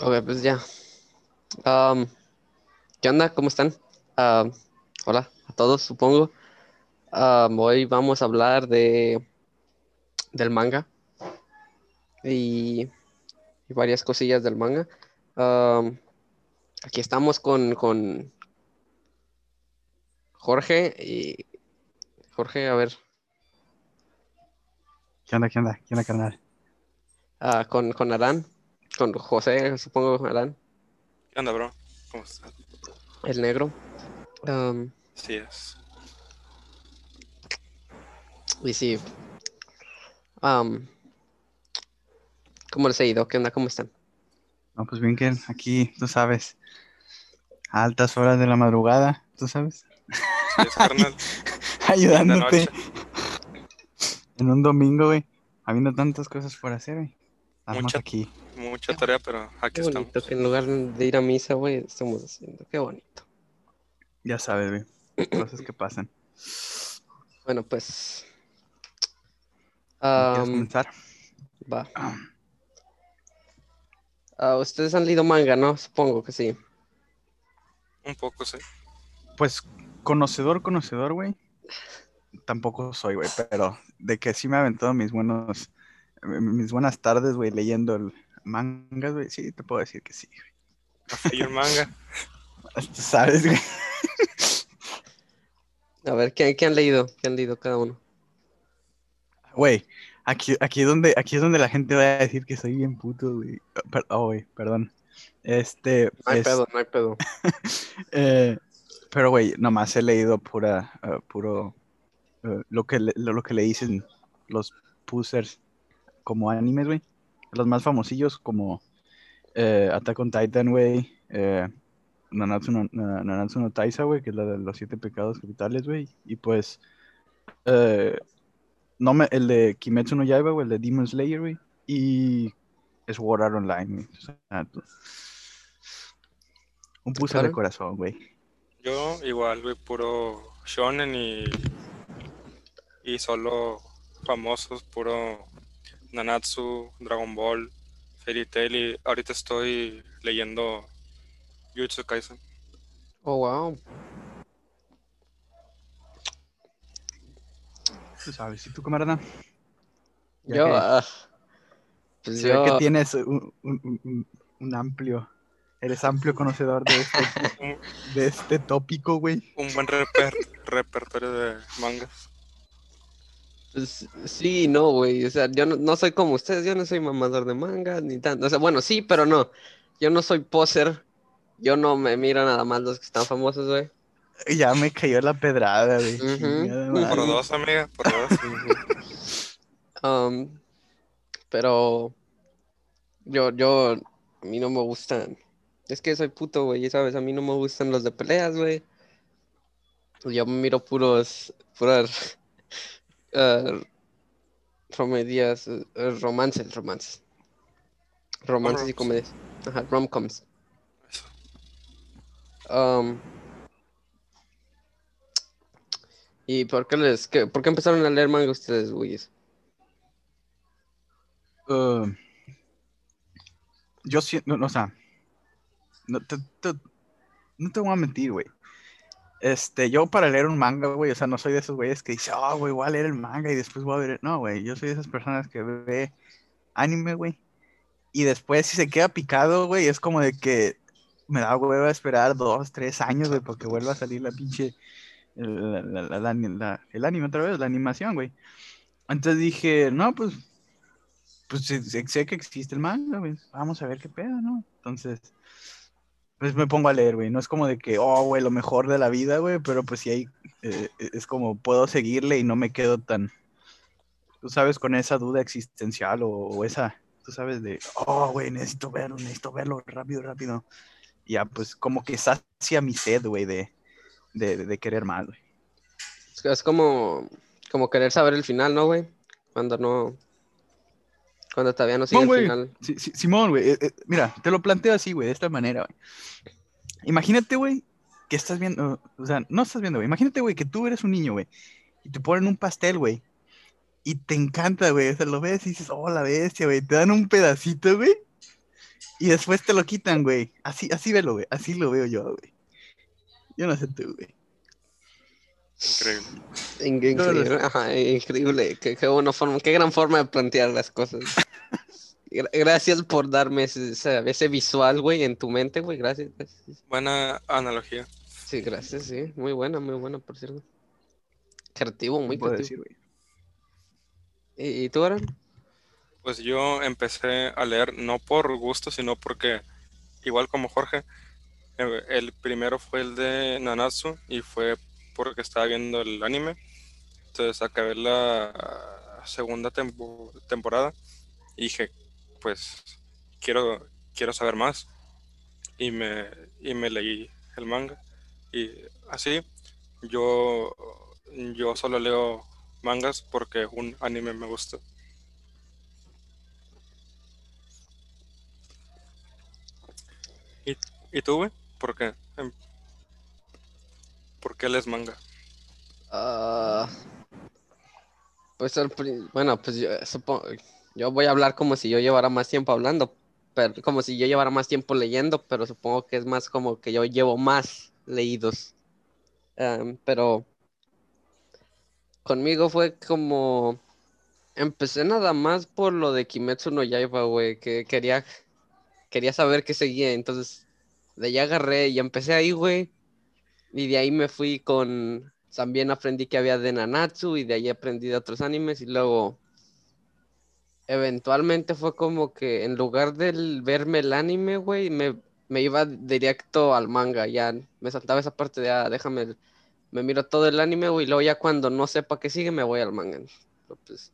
Ok, pues ya. ¿qué onda? ¿Cómo están? Hola a todos, supongo. Hoy vamos a hablar de del manga y, y varias cosillas del manga. Aquí estamos con, con Jorge y Jorge, a ver, ¿Qué onda, qué onda, qué onda, carnal? ah, con, con Arán, con José, supongo, Arán, ¿Qué onda, bro? ¿Cómo estás? el negro. Am, Sí es. y sí. Am, ¿cómo les ha ido? ¿Qué onda? ¿Cómo están? No, pues bien que aquí, tú sabes, a altas horas de la madrugada, tú sabes, Sí es, carnal. ayudándote en un domingo, güey, habiendo tantas cosas por hacer, güey. Estamos Mucha- aquí. Mucha tarea, pero aquí Qué estamos. bonito que en lugar de ir a misa, güey, estamos haciendo. Qué bonito. Ya sabes, güey, cosas que pasan. Bueno, pues. ¿Quieres am, comenzar? va. Ah, ustedes han leído manga, ¿no? Supongo que sí. Un poco, sí. Pues, conocedor, conocedor, güey, tampoco soy, güey, pero de que sí me ha aventado mis buenos, mis buenas tardes, güey, leyendo el manga, güey, sí, te puedo decir que sí, güey. El manga. Tú sabes, güey. A ver, ¿qué, qué han leído? ¿Qué han leído cada uno? Güey, aquí, aquí, es donde, aquí es donde la gente va a decir que soy bien puto, güey. Oh, güey, perdón. Este, No hay es- pedo, no hay pedo. eh, pero, güey, nomás he leído pura, eh, puro, eh, lo que, le- lo, lo que le dicen los pusers como animes, güey. Los más famosillos como eh, Attack on Titan, güey. Eh, Nanatsu no, Na- Nanatsu no Taisa, güey, que es la de los siete pecados capitales, güey. Y pues, eh, no me, el de Kimetsu no Yaiba, güey, el de Demon Slayer, güey. Y Sword Art Online, güey. O sea, tú- un puser de corazón, güey. Yo igual, güey, puro shonen y, y solo famosos, puro Nanatsu, Dragon Ball, Fairy Tail y ahorita estoy leyendo Jujutsu Kaisen. Oh, wow. Tú sabes, ¿y tú, camarada? Ya Yo, que- ah, pues Se ve que tienes un, un- un- amplio, eres amplio conocedor de este, de este tópico, güey. un buen reper- repertorio de mangas. Pues sí, no, güey. O sea, yo no, no soy como ustedes, yo no soy mamador de manga, ni tanto. O sea, bueno, sí, pero no. Yo no soy poser. Yo no me miro nada más los que están famosos, güey. Ya me cayó la pedrada, güey. Por dos, amiga, por dos. Um, pero yo, yo, a mí no me gustan. Es que soy puto, güey, ¿sabes? A mí no me gustan los de peleas, güey. Yo miro puros, puras eh, comedias, eh, eh, romances, romances. Romances y comedias. Ajá, rom-coms. Um, ¿y por qué les, qué- por qué empezaron a leer manga ustedes, güeyes? Uh, yo siento, no, o sea, no te, te- no te voy a mentir, güey. Este, yo para leer un manga, güey, o sea, no soy de esos güeyes que dice, oh, güey, voy a leer el manga y después voy a ver. No, güey, yo soy de esas personas que ve anime, güey. Y después, si se queda picado, güey, es como de que me da hueva esperar dos, tres años, güey, porque vuelva a salir la pinche. La- la- la- el anime otra vez, la animación, güey. Entonces dije, no, pues pues sé- sé que existe el manga, güey. Vamos a ver qué pedo, ¿no? Entonces, pues me pongo a leer, güey. No es como de que, oh, güey, lo mejor de la vida, güey, pero pues sí hay, eh, es como puedo seguirle y no me quedo tan, tú sabes, con esa duda existencial o, o esa, tú sabes, de, oh, güey, necesito verlo, necesito verlo rápido, rápido. Y ya, pues como que sacia mi sed, güey, de, de, de querer más, güey. Es, es como, como querer saber el final, ¿no, güey? Cuando no, cuando todavía no sigue Simón, el final. Sí, sí, Simón, güey. eh, eh, mira, te lo planteo así, güey, de esta manera, güey. Imagínate, güey, que estás viendo, o sea, no estás viendo, güey. Imagínate, güey, que tú eres un niño, güey, y te ponen un pastel, güey, y te encanta, güey. O sea, lo ves y dices, oh, la bestia, güey. Te dan un pedacito, güey. y después te lo quitan, güey. Así, así velo, güey. Así lo veo yo, güey. Yo no sé tú, güey. Increíble. Increíble, ajá, increíble. Qué, qué buena forma, qué gran forma de plantear las cosas. Gra- Gracias por darme ese, visual, güey, en tu mente, güey. Gracias, gracias. Buena analogía. Sí, gracias, sí. Muy buena, muy buena, por cierto. Creativo, muy ¿Qué puedo creativo. decir, güey? ¿Y, y tú, Aaron? Pues yo empecé a leer no por gusto, sino porque, igual como Jorge, eh, el primero fue el de Nanatsu y fue porque estaba viendo el anime. Entonces acabé la segunda tempo- temporada y dije, pues quiero, quiero saber más. Y me, y me leí el manga. Y así, yo, yo solo leo mangas porque un anime me gusta. ¿Y tú, güey? Em, ¿Por qué lees manga? Ah, pues bueno, pues yo supongo, yo voy a hablar como si yo llevara más tiempo hablando, pero como si yo llevara más tiempo leyendo, pero supongo que es más como que yo llevo más leídos. Am, pero conmigo fue como empecé nada más por lo de Kimetsu no Yaiba, güey, que quería quería saber qué seguía, entonces de ahí agarré y empecé ahí, güey. Y de ahí me fui con. También aprendí que había de Nanatsu y de ahí aprendí de otros animes. Y luego. Eventualmente fue como que en lugar de verme el anime, güey, me, me iba directo al manga. Ya me saltaba esa parte de, ah, déjame. Me miro todo el anime, güey. Y luego ya cuando no sepa qué sigue, me voy al manga. Pero, pues,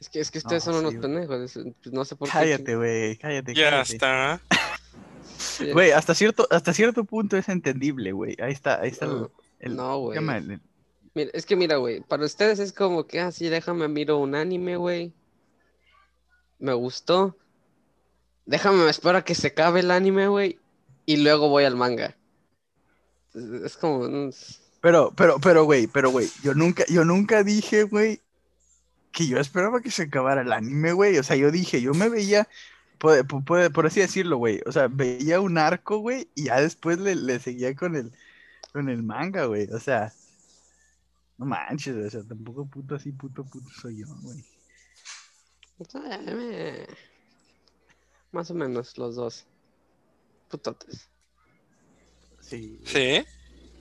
es que, es que ustedes No, son unos sí, pendejos. es- pues, no sé por qué. Cállate, güey. Cállate, Ya cállate. está. Güey, hasta cierto, hasta cierto punto es entendible, güey. Ahí está, ahí está el, no, el- no, ¿cómo güey. El- Mira, es que mira, güey, para ustedes es como que, ah, sí, déjame miro un anime, güey. Me gustó. Déjame, me espero a que se acabe el anime, güey. Y luego voy al manga. Es, es como... mm, Pero, pero, pero, güey, pero, güey, yo nunca, yo nunca dije, güey, que yo esperaba que se acabara el anime, güey. O sea, yo dije, yo me veía, por, por- por así decirlo, güey. O sea, veía un arco, güey, y ya después le, le seguía con el, con el manga, güey. O sea, no manches, o sea, tampoco puto así, puto, puto soy yo, güey. eh, Más o menos los dos. Putotes. Sí, ¿Sí?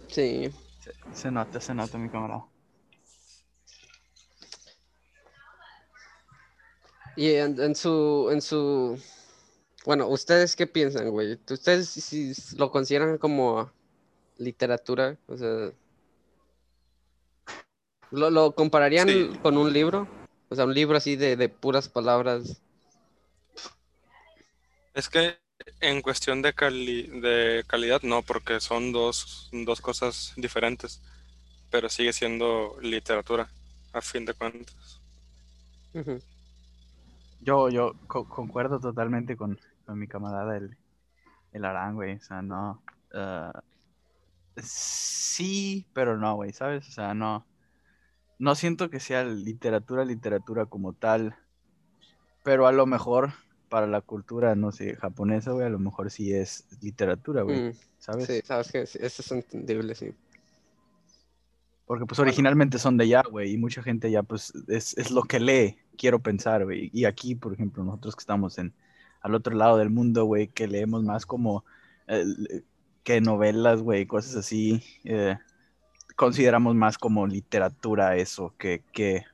Sí. se, se nota, se nota, mi camarada. Y en, en su, en su, bueno, ¿ustedes qué piensan, güey? ¿Ustedes si, lo consideran como literatura? O sea, ¿lo, lo compararían Sí. con un libro? O sea, un libro así de, de puras palabras. Es que en cuestión de, cali- de calidad, no, porque son dos, dos cosas diferentes, pero sigue siendo literatura, a fin de cuentas. Ujú. Yo, yo co- concuerdo totalmente con, con mi camarada el, el Arán, güey. O sea, no. ah, sí, pero no, güey, ¿sabes? O sea, no. No siento que sea literatura, literatura como tal. Pero a lo mejor para la cultura, no sé, japonesa, güey, a lo mejor sí es literatura, güey. Mm, ¿Sabes? sí, sabes que eso es entendible, sí. Porque pues originalmente son de allá, güey, y mucha gente ya pues es, es lo que lee, quiero pensar, güey. Y aquí, por ejemplo, nosotros que estamos en al otro lado del mundo, güey, que leemos más como eh, que novelas, güey, cosas así, eh, consideramos más como literatura eso que, que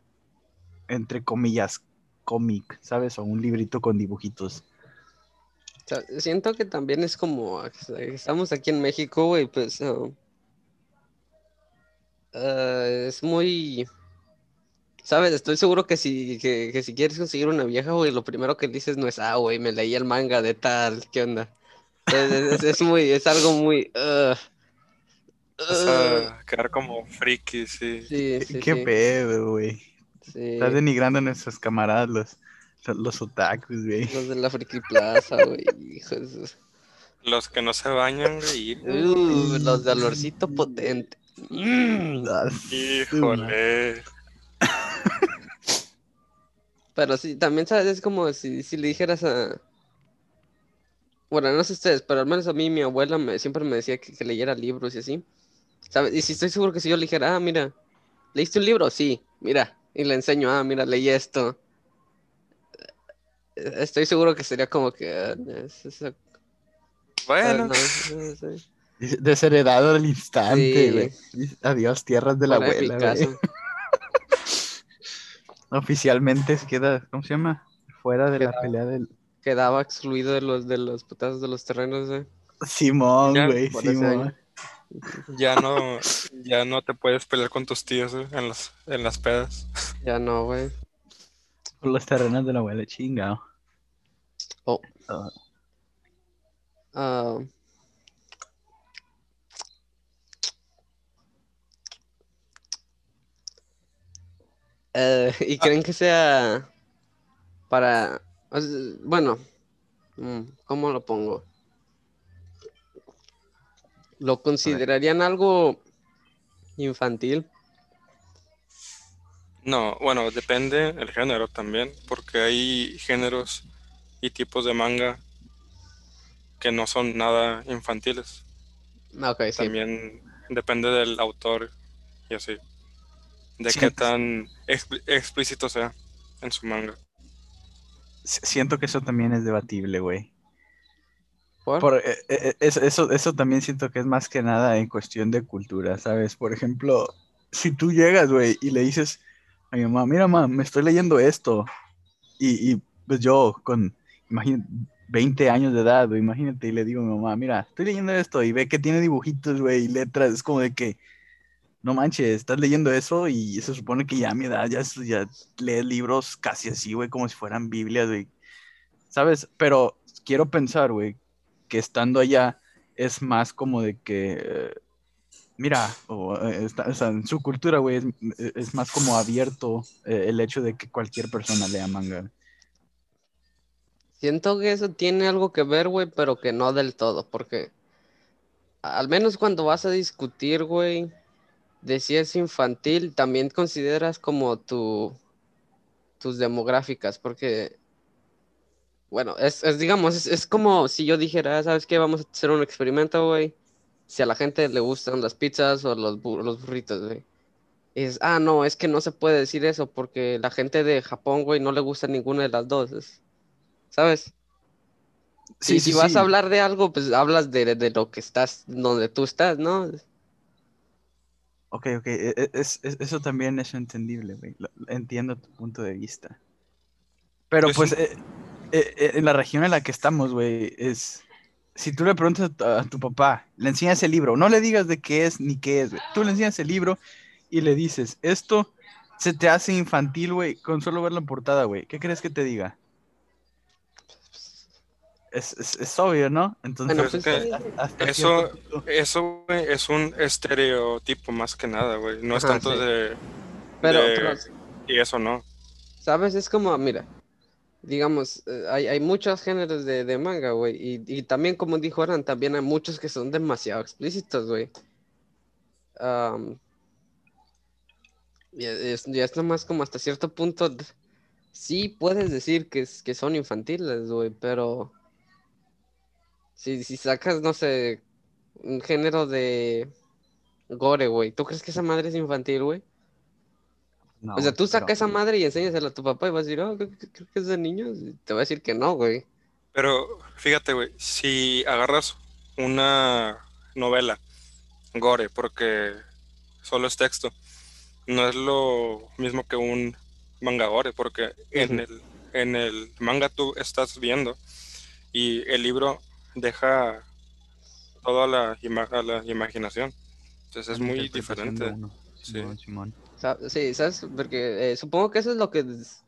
entre comillas, cómic, ¿sabes? O un librito con dibujitos. O sea, siento que también es como, estamos aquí en México, güey, pues ah, es muy, sabes, estoy seguro que si, que, que si quieres conseguir una vieja, güey, lo primero que dices no es, ah, güey, me leí el manga de tal, ¿qué onda? Es, es muy, es algo muy, a quedar como friki, sí. sí, sí, Qué sí, pedo, güey. sí. Estás denigrando a nuestros camaradas, los, los otakus, güey. Los de la Friki Plaza, güey, Los que no se bañan, güey. Uh, los de olorcito potente. Mm. Híjole. Pero sí, también sabes, es como si, si le dijeras a, bueno, no sé ustedes, pero al menos a mí mi abuela me, siempre me decía que, que leyera libros y así. ¿Sabes? Y si estoy seguro que si yo le dijera, ah, mira, ¿leíste un libro? Sí, mira, y le enseño, ah, mira, leí esto. Estoy seguro que sería como que... ah, es- es- Bueno, no. Desheredado al instante, Sí. güey. Adiós, tierras de la abuela, güey. Oficialmente se queda, ¿cómo se llama? Fuera de la pelea del Quedaba excluido de los, de los putazos de los terrenos, eh. Simón, Ya, güey, Simón. ya no, ya no te puedes pelear con tus tíos güey, en las, en las pedas. Ya no, güey. Por los terrenos de la abuela, chingado. Oh. Ah, eh, ¿y creen que sea para, bueno, mm, ¿cómo lo pongo? ¿Lo considerarían algo infantil? No, bueno, depende el género también, porque hay géneros y tipos de manga que no son nada infantiles. Ah, sí. También depende del autor y así. De Sí, qué tan expl- explícito sea en su manga. s- Siento que eso también es debatible, güey. ¿Por? Por, eh, eh, eso, eso, eso también siento que es más que nada en cuestión de cultura, ¿sabes? Por ejemplo, si tú llegas, güey, y le dices a mi mamá, mira, mamá, me estoy leyendo esto. Y, y, pues yo con, imagínate, 20 años de edad, güey, imagínate, y le digo a mi mamá, mira, estoy leyendo esto, y ve que tiene dibujitos, güey, y letras, es como de que, no manches, estás leyendo eso, y se supone que ya a mi edad ya, ya lees libros casi así, güey, como si fueran Biblias, güey. ¿Sabes? Pero quiero pensar, güey, que estando allá es más como de que, eh, mira, o, eh, sea, en su cultura, güey, es, es más como abierto eh, el hecho de que cualquier persona lea manga. Siento que eso tiene algo que ver, güey, pero que no del todo, porque al menos cuando vas a discutir, güey, de si es infantil, también consideras como tu, tus demográficas, porque, bueno, es, es, digamos, es, es como si yo dijera, "Ah, ¿sabes qué? Vamos a hacer un experimento, güey. Si a la gente le gustan las pizzas o los, bu- los burritos, güey. Dices, ah, no, es que no se puede decir eso porque la gente de Japón, güey, no le gusta ninguna de las dos, es- ¿sabes? Sí, y sí, si vas sí. a hablar de algo, pues hablas de, de lo que estás, donde tú estás, ¿no? Ok, ok, e- e- es- es- eso también es entendible, güey. Entiendo tu punto de vista. Pero Yo pues sí- eh, eh, eh, en la región en la que estamos, güey, es... Si tú le preguntas a tu, a tu papá, le enseñas el libro, no le digas de qué es ni qué es, güey. Tú le enseñas el libro y le dices, esto se te hace infantil, güey, con solo ver la portada, güey. ¿Qué crees que te diga? Es, es, es obvio, ¿no? Entonces, Bueno, pues, hasta- que hasta eso- Eso, güey, es un estereotipo más que nada, güey. No es tanto sí. de, Pero, de- pero, Y eso no. ¿sabes? Es como, mira, digamos, eh, hay, hay muchos géneros de, de manga, güey, y, y también, como dijo Aran, también hay muchos que son demasiado explícitos, güey. Am, y es, ya es nomás como hasta cierto punto, sí puedes decir que, es- que son infantiles, güey, pero si, si sacas, no sé, un género de gore, güey, ¿tú crees que esa madre es infantil, güey? No, O sea, tú sacas esa madre y enséñasela a tu papá y vas a decir, oh, creo, que es de niños. Y te va a decir que no, güey. Pero fíjate, güey, si agarras una novela, gore, porque solo es texto, no es lo mismo que un manga gore, porque en el, en el manga tú estás viendo y el libro deja toda la, ima- a la imaginación. Entonces es la muy diferente. Sí. Simón, Simón. Sa- Sí, ¿sabes? Porque eh, supongo que eso es lo que... es-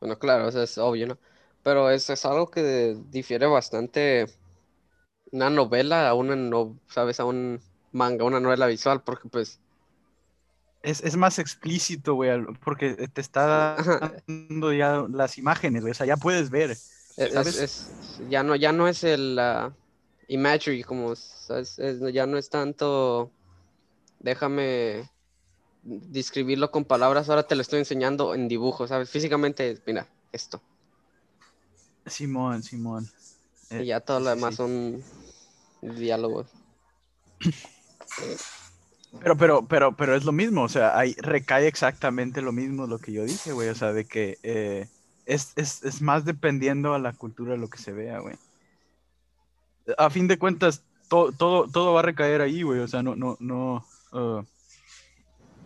Bueno, claro, eso es obvio, ¿no? Pero eso es algo que difiere bastante una novela a una, no, ¿sabes? A un manga, una novela visual, porque pues... Es, es más explícito, güey, porque te está dando ya las imágenes, güey, o sea, ya puedes ver. Es, es- ya no, ya no es el ah, imagery, como, ¿sabes? Es- ya no es tanto, déjame describirlo con palabras, ahora te lo estoy enseñando en dibujo, ¿sabes? Físicamente, mira, esto. Simón, Simón. Eh, Y ya todo lo demás sí. son diálogos. Pero, pero, pero, pero es lo mismo, o sea, ahí recae exactamente lo mismo lo que yo dije, güey, o sea, de que eh, es, es, es más dependiendo a la cultura de lo que se vea, güey. A fin de cuentas, to- todo, todo va a recaer ahí, güey, o sea, no, no, no. uh,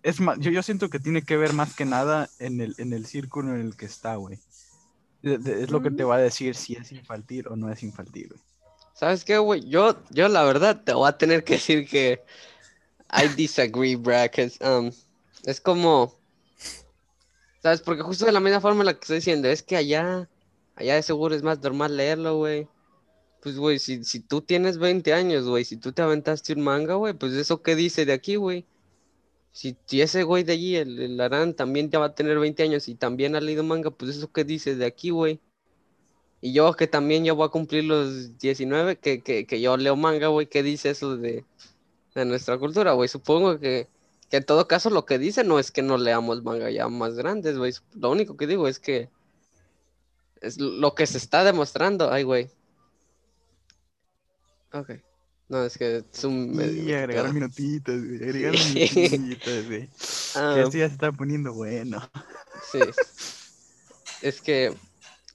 es más, yo, yo siento que tiene que ver más que nada en el, en el círculo en el que está, güey. Es lo que te va a decir si es infantil o no es infantil, güey. ¿Sabes qué, güey? Yo, yo la verdad te voy a tener que decir que I disagree, 'cause, um, es como, ¿sabes? Porque justo de la misma forma en la que estoy diciendo, es que allá, allá de seguro es más normal leerlo, güey. Pues, güey, si, si tú tienes 20 años, güey, si tú te aventaste un manga, güey, pues eso qué dice de aquí, güey. Si, si ese güey de allí, el, el Aran, también ya va a tener 20 años y también ha leído manga, pues eso qué dice de aquí, güey. Y yo que también ya voy a cumplir los 19, que, que, que yo leo manga, güey, ¿qué dice eso de, de nuestra cultura, güey? Supongo que, que en todo caso lo que dice no es que no leamos manga ya más grandes, güey. Lo único que digo es que es lo que se está demostrando. Ay, güey. Ok. No, es que es un medio Y agregaron pedo. minutitos, güey, agregaron Sí. minutitos, güey. Ah, esto ya se está poniendo bueno. Sí. Es que,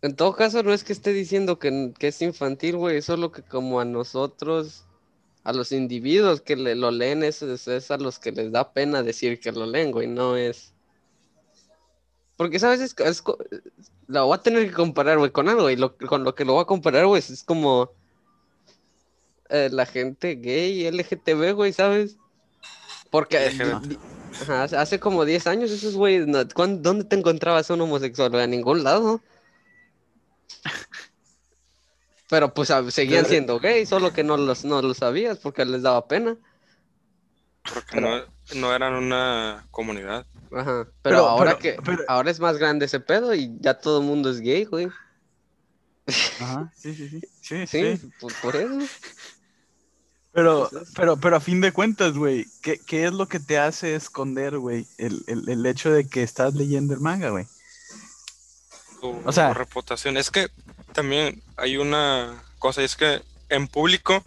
en todo caso, no es que esté diciendo que, que es infantil, güey, es solo que como a nosotros, a los individuos que le, lo leen, es, es, es a los que les da pena decir que lo leen, güey, no es... Porque, ¿sabes? Es, es lo voy a tener que comparar, güey, con algo, y lo, con lo que lo voy a comparar, güey, es como eh, la gente gay, LGTB, güey, ¿sabes? Porque... Ajá, hace- como 10 años esos güeyes, no, ¿cuán- ¿dónde te encontrabas un homosexual? A ningún lado. Pero pues a- seguían Pero- siendo gays, solo que no los, no lo sabías porque les daba pena. Porque no, no eran una comunidad. Ajá. Pero, Pero- ahora pero- que pero- ahora es más grande ese pedo y ya todo el mundo es gay, güey. Ajá, sí, sí, sí. Sí, Sí, sí. por, por eso. Pero, Pues es- pero, pero a fin de cuentas, güey, ¿qué, qué es lo que te hace esconder, güey? El, el, el hecho de que estás leyendo el manga, güey. Tu O sea- reputación. Es que también hay una cosa, y es que en público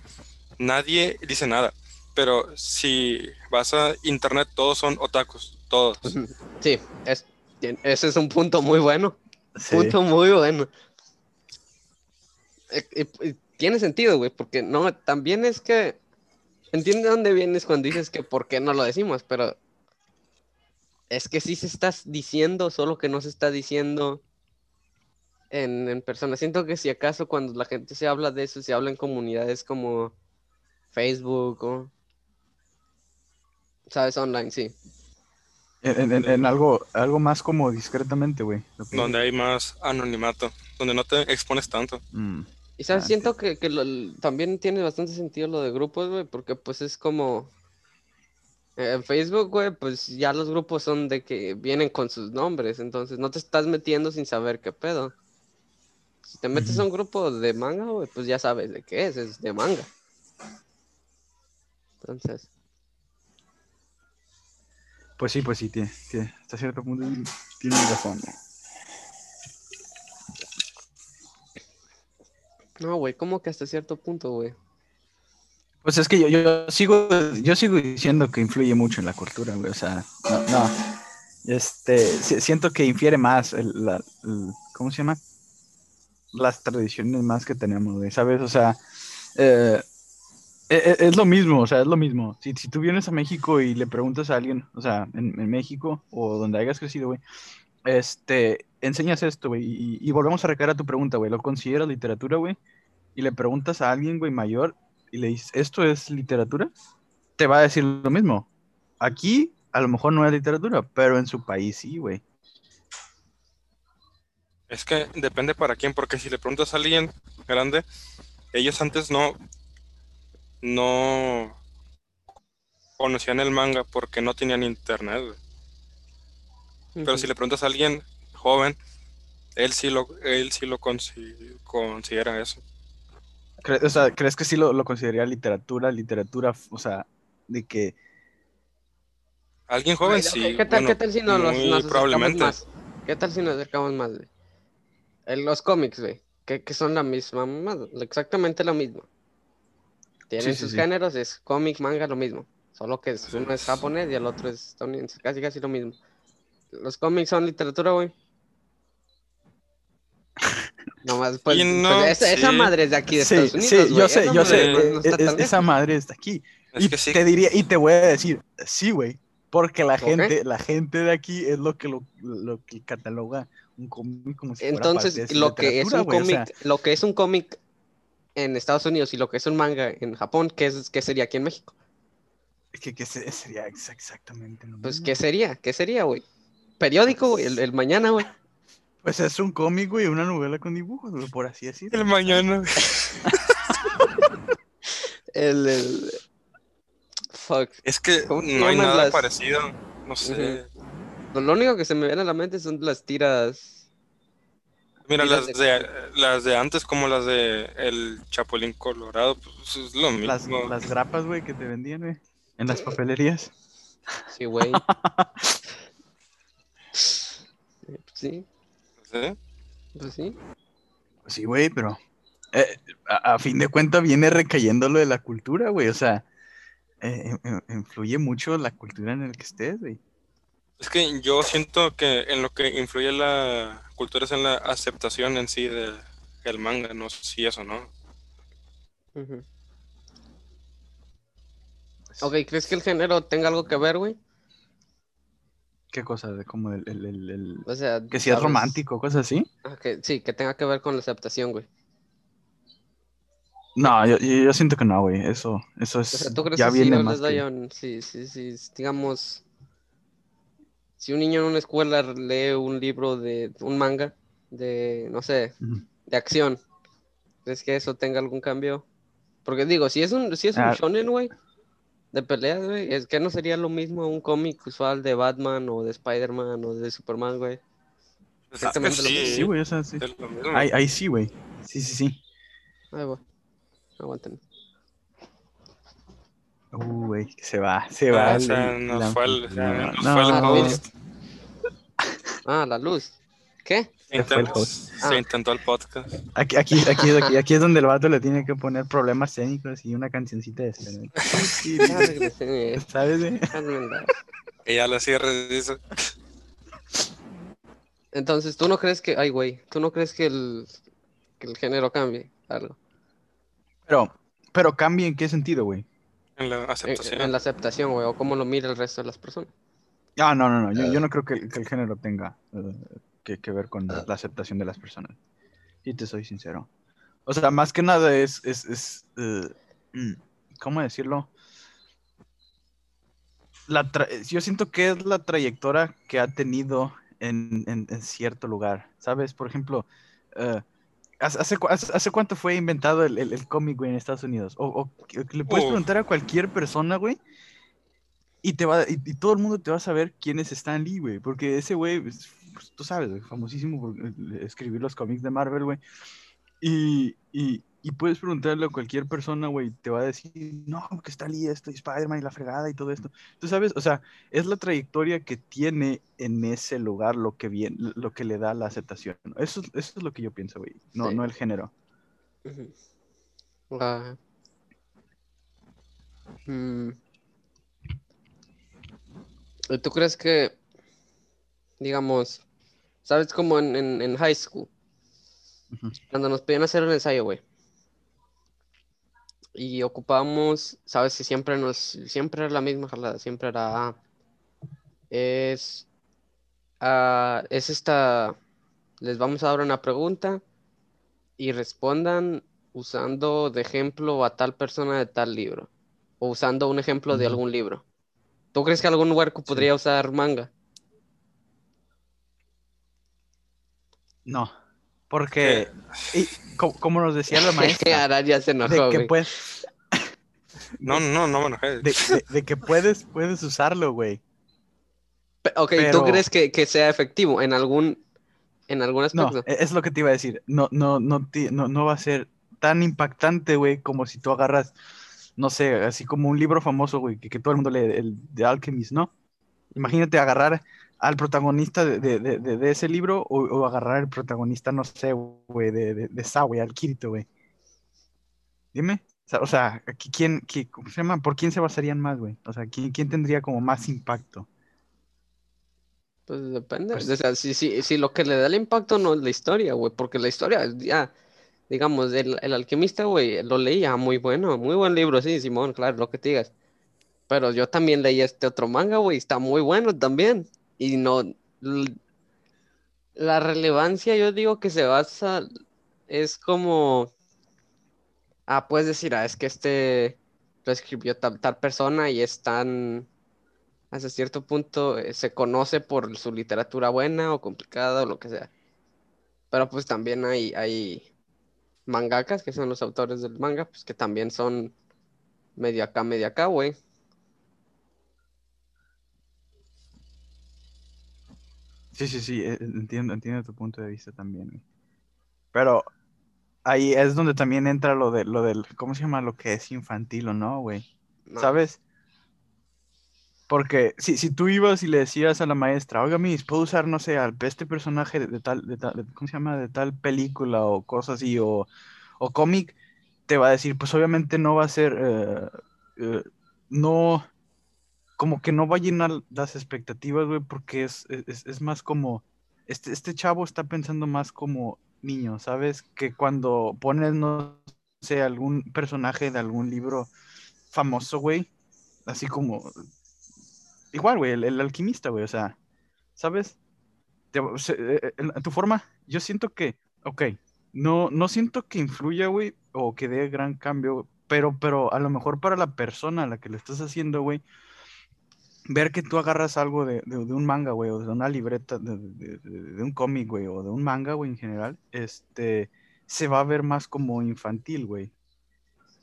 nadie dice nada. Pero si vas a internet, todos son otakus. Todos. Sí, es, ese es un punto muy bueno. Sí. Punto muy bueno. Eh, y- y tiene sentido, güey, porque no, también es que entiende dónde vienes cuando dices que por qué no lo decimos, pero es que sí se estás diciendo, solo que no se está diciendo en, en persona. Siento que si acaso cuando la gente se habla de eso, se habla en comunidades como Facebook o, sabes, online, sí. En, en- en algo, algo más como discretamente, güey. que- Donde hay más anonimato. Donde no te expones tanto. Mm. Y sabes, Ah, siento que, que lo- también tiene bastante sentido lo de grupos, güey, porque pues es como... eh, En Facebook, güey, pues ya los grupos son de que vienen con sus nombres, entonces no te estás metiendo sin saber qué pedo. Si te metes a un grupo de manga, güey, pues ya sabes de qué es, es de manga. Entonces, Pues sí, pues sí, tiene, tiene- hasta cierto punto tiene razón. no, güey, ¿cómo que hasta cierto punto, güey? Pues es que yo, yo sigo, yo sigo diciendo que influye mucho en la cultura, güey. O sea, no, no. Este, si- siento que infiere más el, la, el- ¿cómo se llama? Las tradiciones más que tenemos, güey, ¿sabes? O sea, eh, e- e- es, lo mismo, o sea, es lo mismo. Si, si tú vienes a México y le preguntas a alguien, o sea, en, en México o donde hayas crecido, güey, este, enseñas esto, güey, y, y volvemos a recaer a tu pregunta, güey, ¿lo consideras literatura, güey? Y le preguntas a alguien, güey, mayor, y le dices, ¿esto es literatura? Te va a decir lo mismo. Aquí a lo mejor no es literatura, pero en su país sí, güey. Es que depende para quién, porque si le preguntas a alguien grande, ellos antes no, no conocían el manga porque no tenían internet. Pero si le preguntas a alguien joven, él sí lo, él sí lo consi- considera eso. Cre- o sea, ¿crees que sí lo, lo consideraría literatura? Literatura, o sea, de que... Alguien joven Ay, sí. ¿Qué tal, bueno, qué tal si no nos, nos acercamos probablemente. más? ¿Qué tal si nos acercamos más, güey? En los cómics, güey. que, que son la misma mamada, exactamente lo mismo. Tienen sí, sus sí. géneros, es cómic, manga, lo mismo. Solo que uno es japonés y el otro es estadounidense, casi casi lo mismo. Los cómics son literatura, güey. Nomás, pues, Y pues, no, esa, madre es de aquí de Sí, Estados Unidos, sí, yo sé, Esa yo sé. no esa madre aquí. Es y que sí. te diría, y te voy a decir, sí, güey. Porque la gente, la gente de aquí es lo que lo, lo que cataloga un cómic como si fuera Entonces, parte de su lo que es un o cómic, sea, lo que es un cómic en Estados Unidos y lo que es un manga en Japón, ¿qué, es, qué sería aquí en México? que, que se- sería ex- exactamente lo Pues, mismo. ¿qué sería? ¿Qué sería, güey? Periódico, güey, el, el mañana, güey. Pues es un cómic, güey, una novela con dibujos, güey, por así decirlo. El mañana. güey. El, el... Fuck. Es que ¿Cómo se no hay nada las- parecido. No sé. Lo único que se me viene a la mente son las tiras. Mira, Tiras las de- de, las de antes, como las de El Chapulín Colorado, pues es lo mismo. Las, las grapas, güey, que te vendían, güey, en las papelerías. Sí, güey. Sí, ¿Sí? pues sí. Sí, güey, pero eh, a, a fin de cuentas viene recayendo lo de la cultura, güey. O sea, eh, eh, influye mucho la cultura en la que estés, güey. Es que yo siento que en lo que influye la cultura es en la aceptación en sí de- del manga, no sé si eso, ¿no? Pues, Ok, ¿crees que el género tenga algo que ver, güey? ¿Qué cosa? De como el, el- el- el- O sea, que si es romántico, cosas así. Ah, que- sí, que tenga que ver con la aceptación, güey. No, yo, siento que no, güey. Eso, eso es. O sea, ¿tú crees ya que viene no más que- ya un- sí, sí, sí, digamos, si un niño en una escuela lee un libro de un manga de, no sé, de acción, ¿crees que eso tenga algún cambio? Porque digo, si es un, si es un Ah. shonen, güey, de peleas, güey, es que no sería lo mismo un cómic usual de Batman o de Spider-Man o de Superman, güey. Pues es que Exactamente lo sí, mismo. Sí, güey, o sea, sí. lo mismo. Ahí, ahí sí, güey. Sí, sí, sí. Ahí. Uh, güey, que se va, se Ah, va. o sea, la- fue el- no, fue el no. host. Ah, la luz. ¿Qué? Se fue el. Ah. Intentó el podcast. Aquí, aquí, aquí, aquí, aquí es donde el vato le tiene que poner problemas técnicos y una cancioncita de regresé. ¿Sabes? Anda. Y ya la cierre dice. Entonces, ¿tú no crees que, ay, güey, ¿tú no crees que el, que el género cambie algo? Pero, pero cambia en qué sentido, güey. En la En, aceptación. en la aceptación, güey, o cómo lo mira el resto de las personas. Ah, no, no, no. Yo, yo no creo que, el- que el género tenga eh, que, que ver con la, la aceptación de las personas. Y te soy sincero. O sea, más que nada es, es, es eh, mm, ¿cómo decirlo? La yo siento que es la trayectoria que ha tenido en, en- en cierto lugar, ¿sabes? Por ejemplo, eh, ¿hace, hace, cu- hace- hace cuánto fue inventado el, el- el cómic, güey, en Estados Unidos? O, o le puedes Uf. preguntar a cualquier persona, güey, y, te va, y, y todo el mundo te va a saber quién es Stan Lee, güey, porque ese güey, es, pues, tú sabes, güey, famosísimo por eh, escribir los cómics de Marvel, güey. Y, y, y puedes preguntarle a cualquier persona, güey, te va a decir, no, que Stan Lee esto, y Spider-Man y la fregada y todo esto. Tú sabes, o sea, es la trayectoria que tiene en ese lugar lo que, bien, lo que le da la aceptación. Eso, es- eso es lo que yo pienso, güey, no, Sí. no el género. Ujú. Ah. Mm. ¿Y ¿Tú crees que, digamos, sabes como en, en, en high school, cuando nos pedían hacer un ensayo, güey, y ocupábamos, sabes que siempre nos, siempre era la misma jalada, siempre era, ah, es, ah, es esta, les vamos a dar una pregunta y respondan usando de ejemplo a tal persona de tal libro o usando un ejemplo de algún libro. ¿Tú crees que algún huerco podría usar manga? No, porque, y, co- como, nos decía la maestra, Ahora ya se enojó, de que, güey. puedes, No, no, no me enojé. de, de- de que puedes, puedes usarlo, güey. Pe- Ok, ¿tú pero- crees que, que sea efectivo en algún, en algún No, aspecto? e- es lo que te iba a decir. No, no, no, no, no va a ser tan impactante, güey, como si tú agarras, no sé, así como un libro famoso, güey, que, que todo el mundo lee, el de Alchemist, ¿no? Imagínate agarrar al protagonista de, de- de- ese libro o, o agarrar al protagonista, no sé, güey, de, de, Saw, güey, al Kirito, güey. Dime. O sea, ¿quién, qui- cómo se llama? ¿Por quién se basarían más, güey? O sea, ¿quién, quién tendría como más impacto? Pues depende. Pues- O sea, si, si, si lo que le da el impacto no es la historia, güey, porque la historia, ya, digamos, el, el alquimista, güey, lo leía muy bueno, muy buen libro, sí, Simón, claro, lo que te digas. Pero yo también leí este otro manga, güey, está muy bueno también. Y no, la relevancia, yo digo que se basa, es como, ah, puedes decir, ah, es que este lo escribió tal, tal persona y es tan hasta cierto punto eh, se conoce por su literatura buena o complicada o lo que sea. Pero pues también hay, hay mangakas, que son los autores del manga, pues que también son medio acá, medio acá, güey. Sí, sí, sí, eh, entiendo, entiendo tu punto de vista también. Pero ahí es donde también entra lo de lo del, ¿cómo se llama? Lo que es infantil o no, güey. No, ¿Sabes? Porque si, si tú ibas y le decías a la maestra, oiga, Miss, ¿puedo usar, no sé, al este personaje de, de tal, de tal, ¿cómo se llama? De tal película o cosas así, o, o cómic, te va a decir, pues obviamente no va a ser, eh, no, como que no va a llenar las expectativas, güey, porque es, es, es más como, este, este chavo está pensando más como niño, ¿sabes? Que cuando pones, no sé, algún personaje de algún libro famoso, güey, así como, igual, güey, el, el alquimista, güey, o sea, ¿sabes? Te- eh, eh, en tu forma, yo siento que, ok, no, no siento que influya, güey, o que dé gran cambio, pero, pero a lo mejor para la persona a la que le estás haciendo, güey, ver que tú agarras algo de, de- de un manga, güey, o de una libreta, de, de- de- de un cómic, güey, o de un manga, güey, en general, este, se va a ver más como infantil, güey.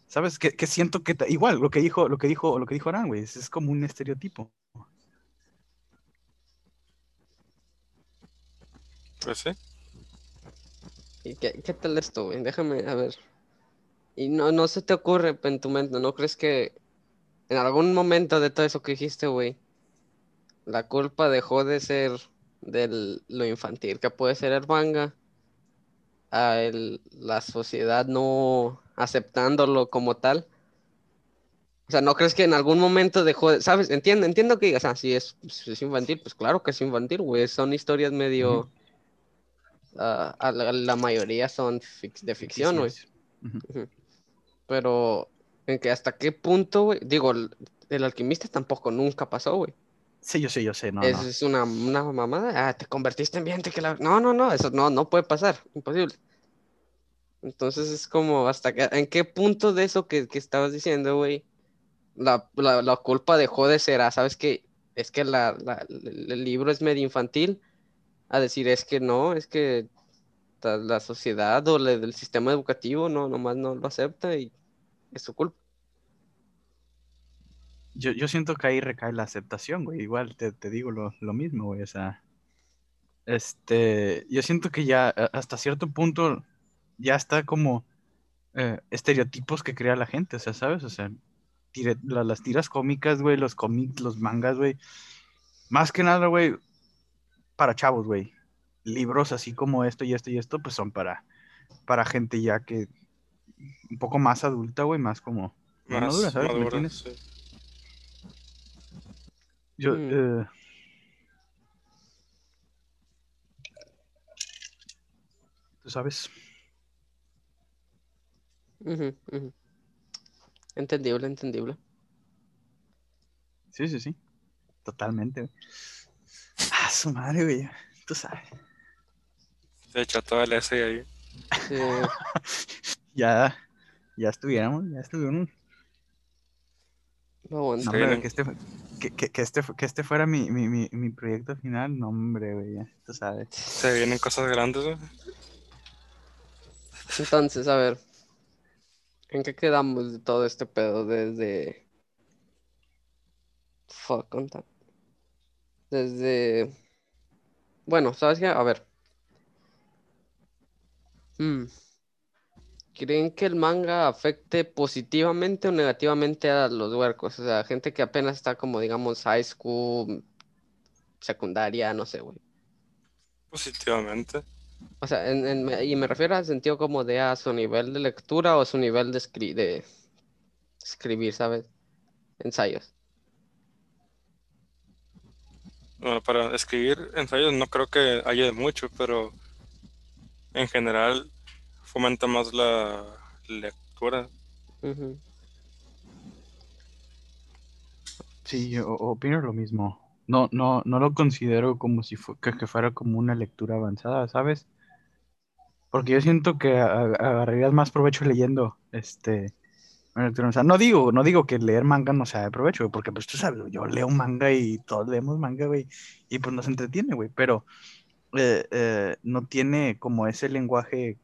¿Sabes? Que, que siento que, igual, lo que dijo, lo que dijo, lo que dijo Aran, güey, es, es como un estereotipo. Pues sí. ¿Y qué, qué tal esto, güey? Déjame, a ver. Y no, no se te ocurre en tu mente, ¿no crees que en algún momento de todo eso que dijiste, güey, la culpa dejó de ser de lo infantil que puede ser el manga a el- la sociedad no aceptándolo como tal? O sea, ¿no crees que en algún momento dejó de, sabes? Entiendo, entiendo que digas, ah, sí, es, si es infantil, pues claro que es infantil, güey, son historias medio, ah, a la, la mayoría son fic- de ficción, güey. Pero en que hasta qué punto, güey, digo, el, el alquimista tampoco nunca pasó, güey. Sí, yo sé, yo sé, no, es, no. es una, una mamada. Ah, te convertiste en viento que la... No, no, no, eso no, no puede pasar, imposible. Entonces es como, hasta que, en qué punto de eso que, que estabas diciendo, güey, la, la, la culpa dejó de ser, ah, ¿sabes qué? Es que la, la- el el libro es medio infantil, a decir, es que no, es que la sociedad o la- el sistema educativo no, nomás no lo acepta y es su culpa. Yo, yo siento que ahí recae la aceptación, güey. Igual te, te digo lo, lo mismo, güey. O sea, este, yo siento que ya hasta cierto punto ya está como eh, estereotipos que crea la gente, o sea, ¿sabes? O sea, tire- la- las tiras cómicas, güey, los cómics, los mangas, güey. Más que nada, güey, para chavos, güey. Libros así como esto y esto y esto, pues son para, para gente ya que un poco más adulta, güey, más como más madura, ¿sabes? ¿Me madura, sí. Yo, Mm. eh, tú sabes. Entendible, entendible. Sí, sí, sí. Totalmente. Ah, su madre, güey. Tú sabes. Se echó todo el S ahí. Sí, Ya, ya estuviéramos, ya estuviéramos. no aguanto. No, ¿no? que este, que, que, que este, que este fuera mi, mi, mi, mi proyecto final, no, hombre, güey, ya, tú sabes. Se vienen cosas grandes, güey. Entonces, a ver, ¿en qué quedamos de todo este pedo desde... Fuck, conta. Desde... Bueno, ¿sabes qué? A ver. Hmm. ¿Creen que el manga afecte positivamente o negativamente a los huercos? O sea, gente que apenas está como, digamos, high school, secundaria, no sé, güey. Positivamente. O sea, en- en- y me refiero al sentido como de a su nivel de lectura o su nivel de, escri- de escribir, ¿sabes? Ensayos. Bueno, para escribir ensayos no creo que haya mucho, pero en general fomenta más la lectura. Sí, yo opino lo mismo. No, no, no lo considero como si fu- que, que fuera como una lectura avanzada, ¿sabes? Porque yo siento que agarrarías más provecho leyendo, este, una lectura avanzada. No digo, no digo que leer manga no sea de provecho, güey, porque pues tú sabes, yo leo manga y todos leemos manga, güey, y pues nos entretiene, güey, pero eh, eh, no tiene como ese lenguaje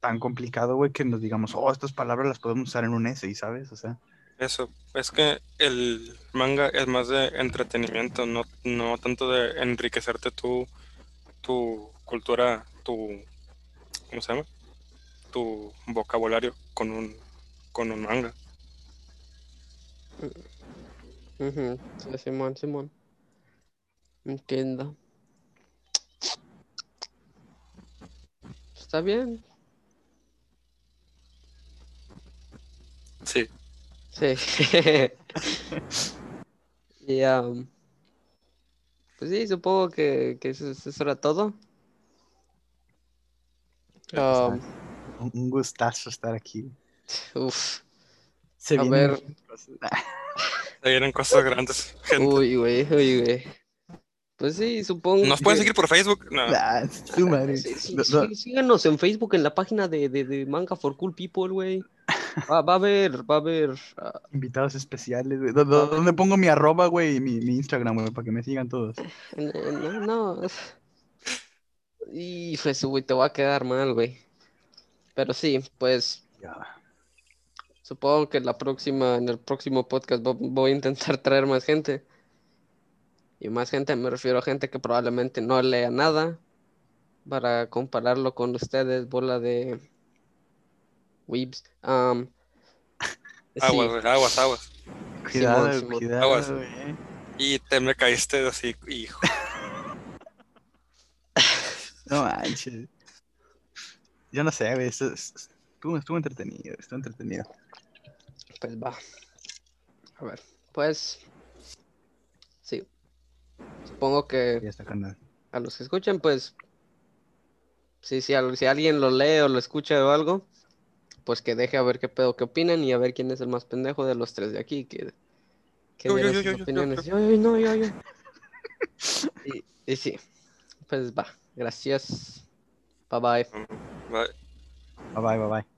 tan complicado, güey, que nos digamos, oh, estas palabras las podemos usar en un essay, ¿sabes? O sea, Eso, es que el manga es más de entretenimiento, no, no tanto de enriquecerte tu, tu cultura, tu, ¿cómo se llama? Tu vocabulario con un, con un manga. Sí, Simón, Simón. Entiendo. Está bien. Sí, Sí. Y, am, pues sí, supongo que, que eso, eso era todo. Am, un, un gustazo estar aquí. uf, Se A vienen ver. cosas. se vienen cosas grandes, gente. uy, güey, uy, güey. Pues sí, supongo ¿Nos pueden seguir por Facebook? No. Ah, su madre. Sí, sí, No, sí, no, síganos en Facebook en la página de, de, de Manga for Cool People, güey. Va, va a haber, va a haber. ah, invitados especiales, güey. ¿Dó- dó- ¿Dónde pongo mi arroba, güey? Y mi, mi Instagram, güey, para que me sigan todos. no, no. Y güey, te va a quedar mal, güey. Pero sí, pues Ya. supongo que la próxima, en el próximo podcast vo- voy a intentar traer más gente. Y más gente, me refiero a gente que probablemente no lea nada. Para compararlo con ustedes, bola de weebs. Am, sí. Aguas, aguas, aguas. Cuidado, Simón. cuidado, Aguas. Y te me caíste así, hijo. No manches. Yo no sé, güey. Estuvo, estuvo entretenido, estuvo entretenido. Pues va. A ver, pues. Sí. Supongo que Ya está a los que escuchen, pues. Sí, sí, si alguien lo lee o lo escucha o algo, pues que deje a ver qué pedo, qué opinan y a ver quién es el más pendejo de los tres de aquí. Que, que Yo, opiniones. yo. Yo, yo, no, yo, yo. Y, y sí, pues va. Gracias. Bye bye. Bye. Bye bye, bye bye.